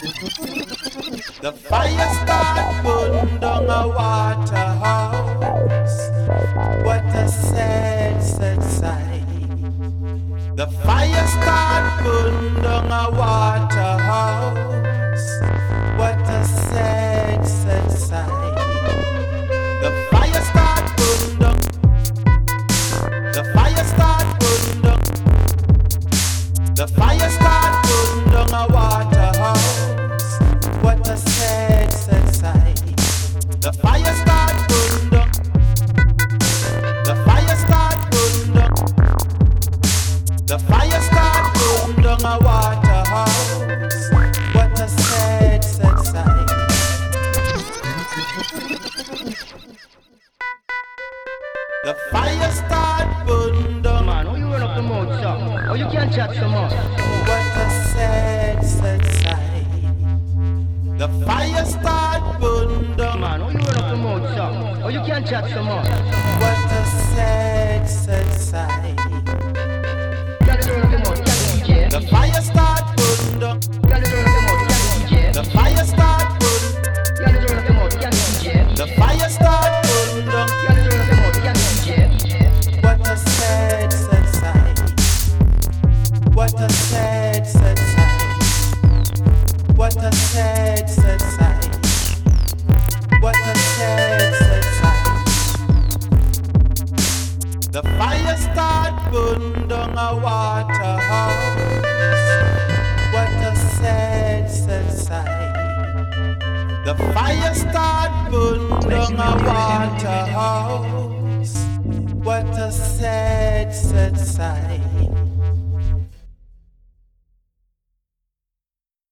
The fire start burn down a waterhouse. What a sad, sad sight. The fire start burn down a waterhouse. The fire start burn down. Man, how you run up the mouth, sir? Oh, you can't chat so much. What a sad, sad sight. The fire start burn down. Man, how you run up the mouth, sir? Oh, you can't chat so much. What a sad, sad sight. Can't run up the mouth, can't The fire start The fire start burn down a waterhouse. What a sad, sad sight. The fire start burn down a waterhouse. What a sad, sad sight.